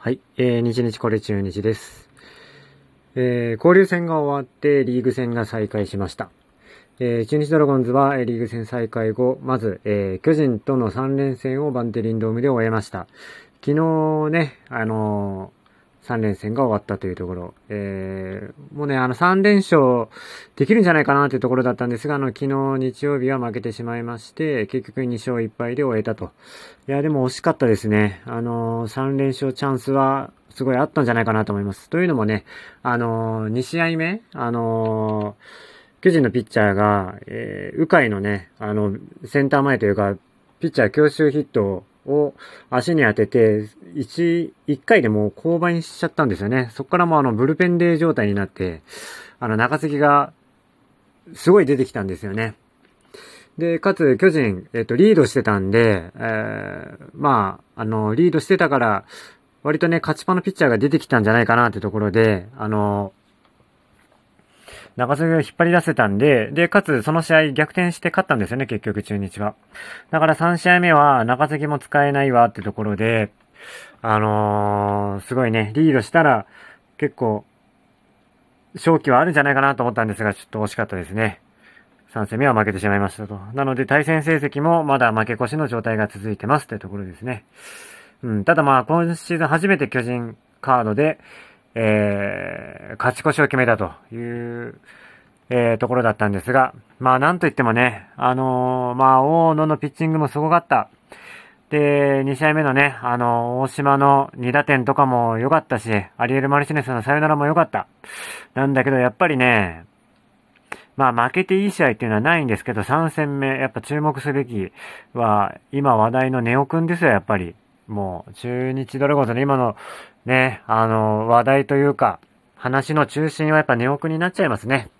はい、えー、日日これ中日です。えー、交流戦が終わってリーグ戦が再開しました。えー、中日ドラゴンズは、リーグ戦再開後、まず、えー、巨人との3連戦をバンテリンドームで終えました。昨日ね、あの3連戦が終わったというところ。えー、もうね、あの3連勝できるんじゃないかなというところだったんですが、あの、昨日日曜日は負けてしまいまして、結局2勝1敗で終えたと。いや、でも惜しかったですね。あのー、3連勝チャンスはすごいあったんじゃないかなと思います。というのもね、あのー、2試合目、あのー、巨人のピッチャーが、えー、鵜飼のね、あの、センター前というか、ピッチャー強襲ヒットをを足に当てて、一、一回でもう勾配しちゃったんですよね。そこからもうあのブルペンデー状態になって、あの中継ぎがすごい出てきたんですよね。で、かつ巨人、えっ、と、リードしてたんで、えー、まあ、あの、リードしてたから、割とね、勝ちパのピッチャーが出てきたんじゃないかなってところで、あの、長袖を引っ張り出せたんで、で、かつその試合逆転して勝ったんですよね、結局中日は。だから3試合目は中関も使えないわってところで、あのー、すごいね、リードしたら結構、勝機はあるんじゃないかなと思ったんですが、ちょっと惜しかったですね。3戦目は負けてしまいましたと。なので対戦成績もまだ負け越しの状態が続いてますってところですね。うん、ただまあ今シーズン初めて巨人カードで、えー、勝ち越しを決めたという、えー、ところだったんですが、まあなんといってもね、あのー、まあ大野のピッチングもすごかった。で、2試合目のね、あの、大島の2打点とかも良かったし、アリエル・マルシネスのサヨナラも良かった。なんだけど、やっぱりね、まあ負けていい試合っていうのはないんですけど、3戦目、やっぱ注目すべきは、今話題のネオくんですよ、やっぱり。もう、中日ドラゴンズの今のね、あの、話題というか、話の中心はやっぱネオくになっちゃいますね。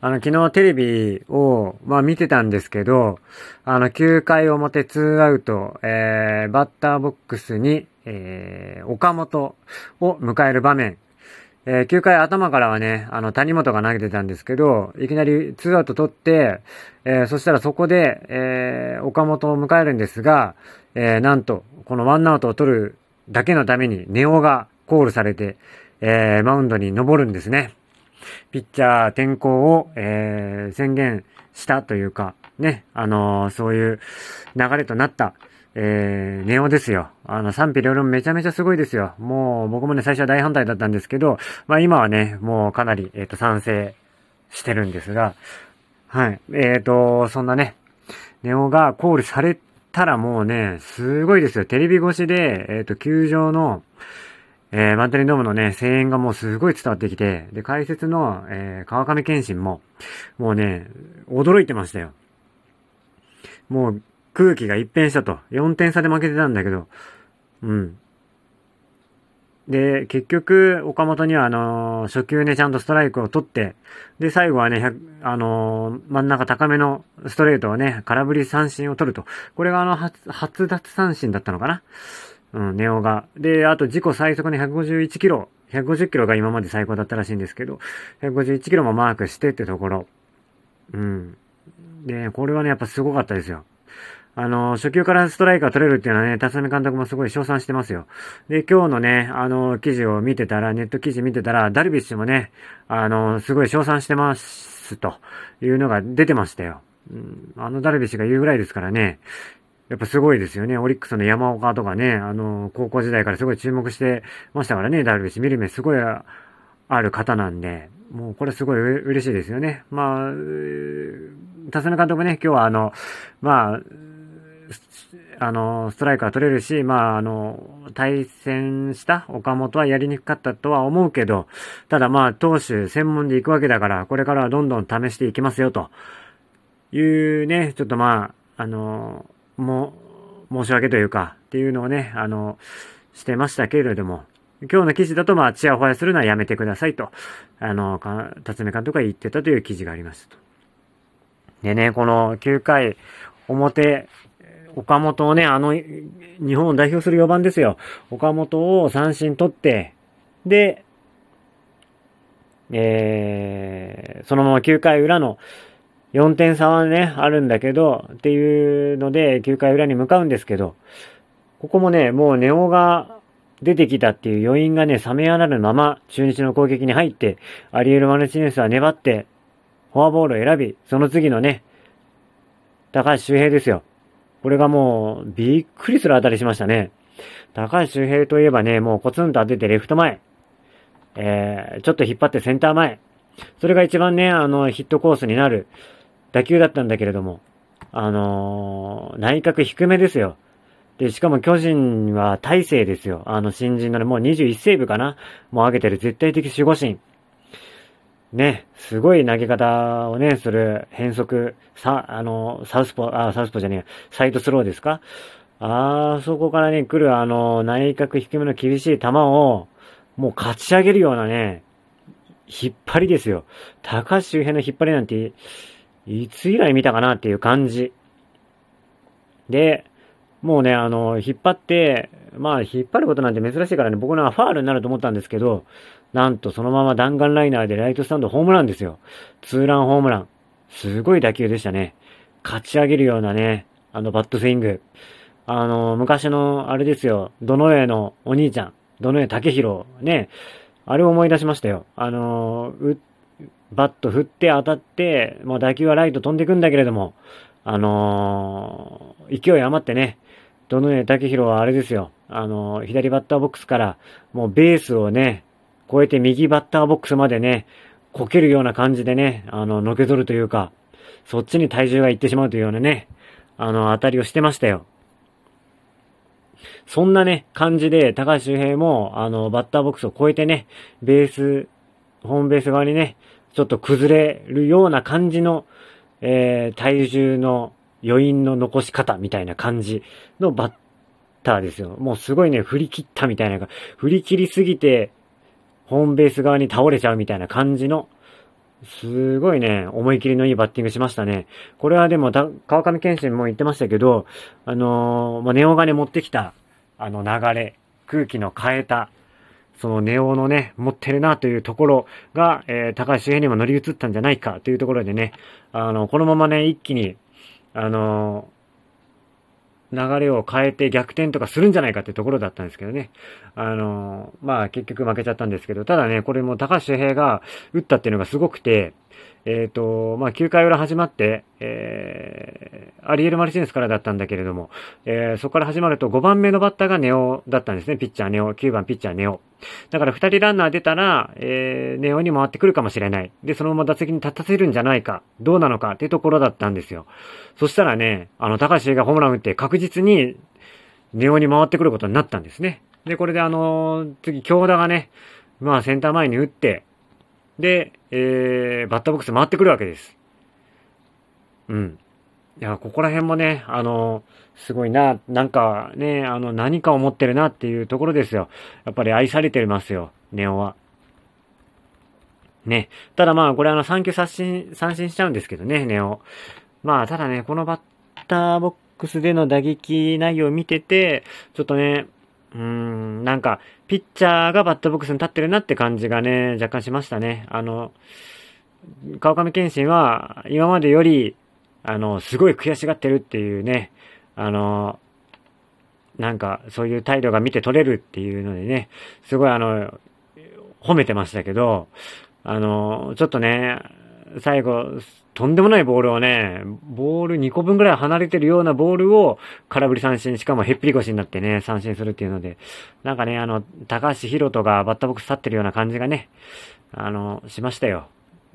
あの、昨日テレビを、まあ見てたんですけど、あの、9回表2アウト、えー、バッターボックスに、えー、岡本を迎える場面。えー、9回頭からはね、あの、谷本が投げてたんですけど、いきなり2アウト取って、えー、そしたらそこで、えー、岡本を迎えるんですが、えー、なんと、このワンアウトを取るだけのためにネオがコールされて、えー、マウンドに登るんですね。ピッチャー転向を、えー、宣言したというか、ね、あのー、そういう流れとなった、えー、ネオですよ。あの、賛否両論めちゃめちゃすごいですよ。もう、僕もね、最初は大反対だったんですけど、まあ今はね、もうかなり、えっ、ー、と、賛成してるんですが、はい。えっ、ー、と、そんなね、ネオがコールされたらもうね、すごいですよ。テレビ越しで、えっ、ー、と、球場の、えー、バンテリンドームのね、声援がもうすごい伝わってきて、で、解説の、えー、川上健信も、もうね、驚いてましたよ。もう、空気が一変したと。4点差で負けてたんだけど、うん。で、結局、岡本には、あのー、初球ね、ちゃんとストライクを取って、で、最後はね、あのー、真ん中高めのストレートをね、空振り三振を取ると。これがあの、初、初奪三振だったのかな？うん、ネオが。で、あと自己最速の151キロ。150キロが今まで最高だったらしいんですけど、151キロもマークしてってところ。うん。で、これはね、やっぱすごかったですよ。あの、初級からストライカー取れるっていうのはね、辰巳監督もすごい称賛してますよ。で、今日のね、あの、記事を見てたら、ネット記事見てたら、ダルビッシュもね、あの、すごい称賛してますというのが出てましたよ。うん、あのダルビッシュが言うぐらいですからね、やっぱすごいですよね。オリックスの山岡とかね、あの、高校時代からすごい注目してましたからね、ダルビッシュ。見る目すごいある方なんで、もうこれすごい嬉しいですよね。まあ、辰巳監督ね、今日はあの、まあ、あの、ストライクは取れるし、まあ、あの、対戦した岡本はやりにくかったとは思うけど、ただまあ、投手専門で行くわけだから、これからはどんどん試していきますよ、というね、ちょっとまあ、あの、も、申し訳というか、っていうのをね、あの、してましたけれども、今日の記事だと、まあ、チヤホヤするのはやめてくださいと、あの、辰巳監督が言ってたという記事がありましたと。でね、この9回表、岡本をね、あの、日本を代表する4番ですよ。岡本を三振取って、で、えー、そのまま9回裏の4点差はね、あるんだけど、っていうので、9回裏に向かうんですけど、ここもね、もうネオが、出てきたっていう余韻がね、冷めやらぬまま、中日の攻撃に入って、アリエル・マルチネスは粘って、フォアボールを選び、その次のね、高橋周平ですよ。これがもう、びっくりする当たりしましたね。高橋周平といえばね、もうコツンと当ててレフト前。えー、ちょっと引っ張ってセンター前。それが一番ね、あの、ヒットコースになる打球だったんだけれども、あのー、内角低めですよ。で、しかも巨人は大勢ですよ。あの、新人のね、もう21セーブかなもう上げてる絶対的守護神。ね、すごい投げ方をね、する変則、さ、あの、サウスポ、あ、サウスポじゃねえ、サイドスローですか？あそこからね、来るあの、内角低めの厳しい球を、もう勝ち上げるようなね、引っ張りですよ。高橋周辺の引っ張りなんて、いつ以来見たかなっていう感じ。で、もうね、あの、引っ張って、まあ、引っ張ることなんて珍しいからね、僕のはファールになると思ったんですけど、なんとそのまま弾丸ライナーでライトスタンドホームランですよ。ツーランホームラン。すごい打球でしたね。勝ち上げるようなね、あのバットスイング。あの、昔の、あれですよ、どの上のお兄ちゃん、どの上竹広、ね、あれを思い出しましたよ。あの、バット振って当たって、もう打球はライト飛んでくんだけれども、あのー、勢い余ってね、どの上竹広はあれですよ。あの、左バッターボックスから、もうベースをね、越えて右バッターボックスまでね、こけるような感じでね、あの、のけ取るというか、そっちに体重がいってしまうというようなね、あの、当たりをしてましたよ。そんなね、感じで、高橋周平も、あの、バッターボックスを越えてね、ベース、ホームベース側にね、ちょっと崩れるような感じの、えー、体重の余韻の残し方みたいな感じのバッターですよ。もうすごいね、振り切ったみたいな、振り切りすぎて、ホームベース側に倒れちゃうみたいな感じの、すごいね、思い切りのいいバッティングしましたね。これはでも、川上健信も言ってましたけど、あのー、まあ、ネオがね、持ってきた、あの流れ、空気の変えた、そのネオのね、持ってるなというところが、えー、高橋周辺にも乗り移ったんじゃないかというところでね、あの、このままね、一気に、あの流れを変えて逆転とかするんじゃないかってところだったんですけどね。あのまあ結局負けちゃったんですけど、ただね、これも高橋周平が打ったっていうのがすごくて、えっ、ー、と、まあ9回裏始まって、えー、アリエル・マルチネスからだったんだけれども、えー、そこから始まると5番目のバッターがネオだったんですね。ピッチャーネオ、9番ピッチャーネオ。だから2人ランナー出たら、えー、ネオに回ってくるかもしれない。で、そのまま打席に立たせるんじゃないか。どうなのかっていうところだったんですよ。そしたらね、あの、高橋がホームラン打って確実にネオに回ってくることになったんですね。で、これであのー、次、京田がね、まあセンター前に打って、で、えー、バッターボックス回ってくるわけです。うん。いや、ここら辺もね、あの、すごいな、なんかね、あの、何かを持ってるなっていうところですよ。やっぱり愛されてますよ、ネオは。ね。ただまあ、これあの、3球三振、三振しちゃうんですけどね、ネオ。まあ、ただね、このバッターボックスでの打撃内容を見てて、ちょっとね、うん、なんか、ピッチャーがバッターボックスに立ってるなって感じがね、若干しましたね。あの、川上健信は、今までより、あの、すごい悔しがってるっていうね、あの、なんか、そういう態度が見て取れるっていうのでね、すごいあの、褒めてましたけど、あの、ちょっとね、最後、とんでもないボールをね、ボール2個分ぐらい離れてるようなボールを空振り三振、しかもへっぴり腰になってね、三振するっていうので、なんかね、あの、高橋宏斗がバッターボックス立ってるような感じがね、あの、しましたよ。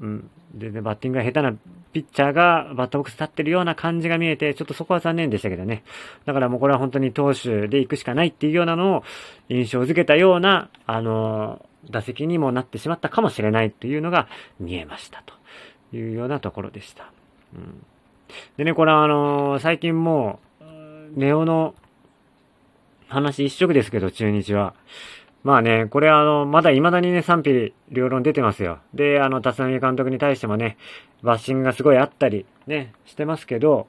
うん。で、ね、バッティングが下手なピッチャーがバッターボックス立ってるような感じが見えて、ちょっとそこは残念でしたけどね。だからもうこれは本当に投手で行くしかないっていうようなのを印象づけたような、あの、打席にもなってしまったかもしれないっていうのが見えましたというようなところでした。うん。でね、これはあの最近もう、ネオの話一色ですけど、中日は。まあね、これあの、まだ未だにね、賛否両論出てますよ。で、あの、立浪監督に対してもね、バッシングがすごいあったり、ね、してますけど、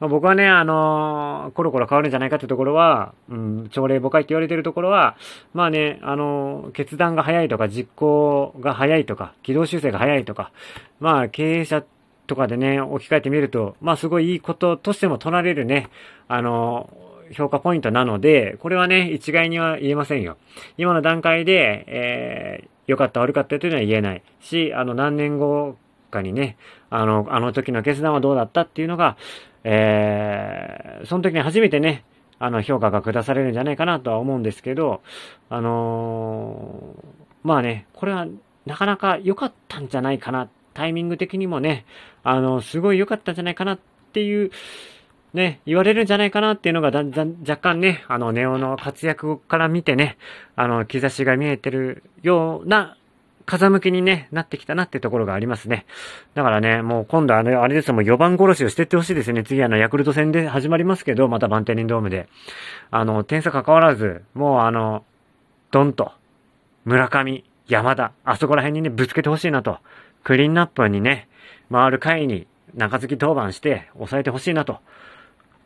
まあ、僕はね、あのー、コロコロ変わるんじゃないかってところは、うん、朝礼誤解って言われてるところは、まあね、あのー、決断が早いとか、実行が早いとか、軌道修正が早いとか、まあ、経営者とかでね、置き換えてみると、まあ、すごいいいこととしても取られるね、あのー評価ポイントなので、これはね、一概には言えませんよ。今の段階で、えー、良かった悪かったというのは言えないし、あの、何年後かにね、あの、あの時の決断はどうだったっていうのが、えー、その時に初めてね、あの、評価が下されるんじゃないかなとは思うんですけど、あのー、まあね、これはなかなか良かったんじゃないかな。タイミング的にもね、あの、すごい良かったんじゃないかなっていう、ね、言われるんじゃないかなっていうのがだんだん若干ね、あの、ネオの活躍から見てね、あの、兆しが見えてるような風向きにね、なってきたなってところがありますね。だからね、もう今度あの、あれですもう4番殺しをしてってほしいですね。次あの、ヤクルト戦で始まりますけど、またバンテリンドームで。あの、点差関わらず、もうあの、ドンと、村上、山田、あそこら辺にね、ぶつけてほしいなと。クリーンナップにね、回る回に中継ぎ登板して抑えてほしいなと。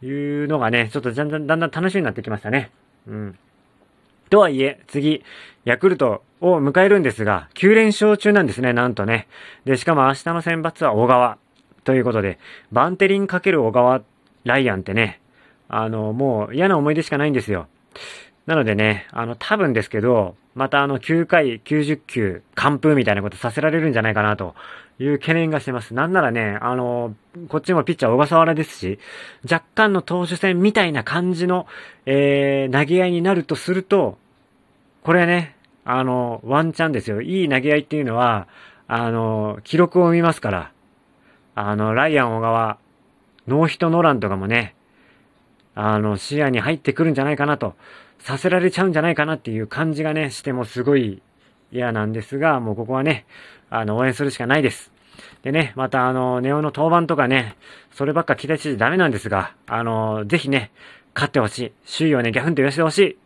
いうのがね、ちょっとだんだん、だんだん楽しみになってきましたね。うん。とはいえ、次、ヤクルトを迎えるんですが、9連勝中なんですね、なんとね。で、しかも明日の選抜は小川。ということで、バンテリンかける小川ライアンってね、あの、もう嫌な思い出しかないんですよ。なのでね、あの、多分ですけど、またあの、9回90球、完封みたいなことさせられるんじゃないかなという懸念がしてます。なんならね、あの、こっちもピッチャー小笠原ですし、若干の投手戦みたいな感じの、えー、投げ合いになるとすると、これね、あの、ワンチャンですよ。いい投げ合いっていうのは、あの、記録を見ますから、あの、ライアン小川、ノーヒットノーランとかもね、あの、視野に入ってくるんじゃないかなと、させられちゃうんじゃないかなっていう感じがね、してもすごい嫌なんですが、もうここはね、あの、応援するしかないです。でね、またあの、ネオの登板とかね、そればっか期待してダメなんですが、あの、ぜひね、勝ってほしい。首位をね、ギャフンと言わせてほしい。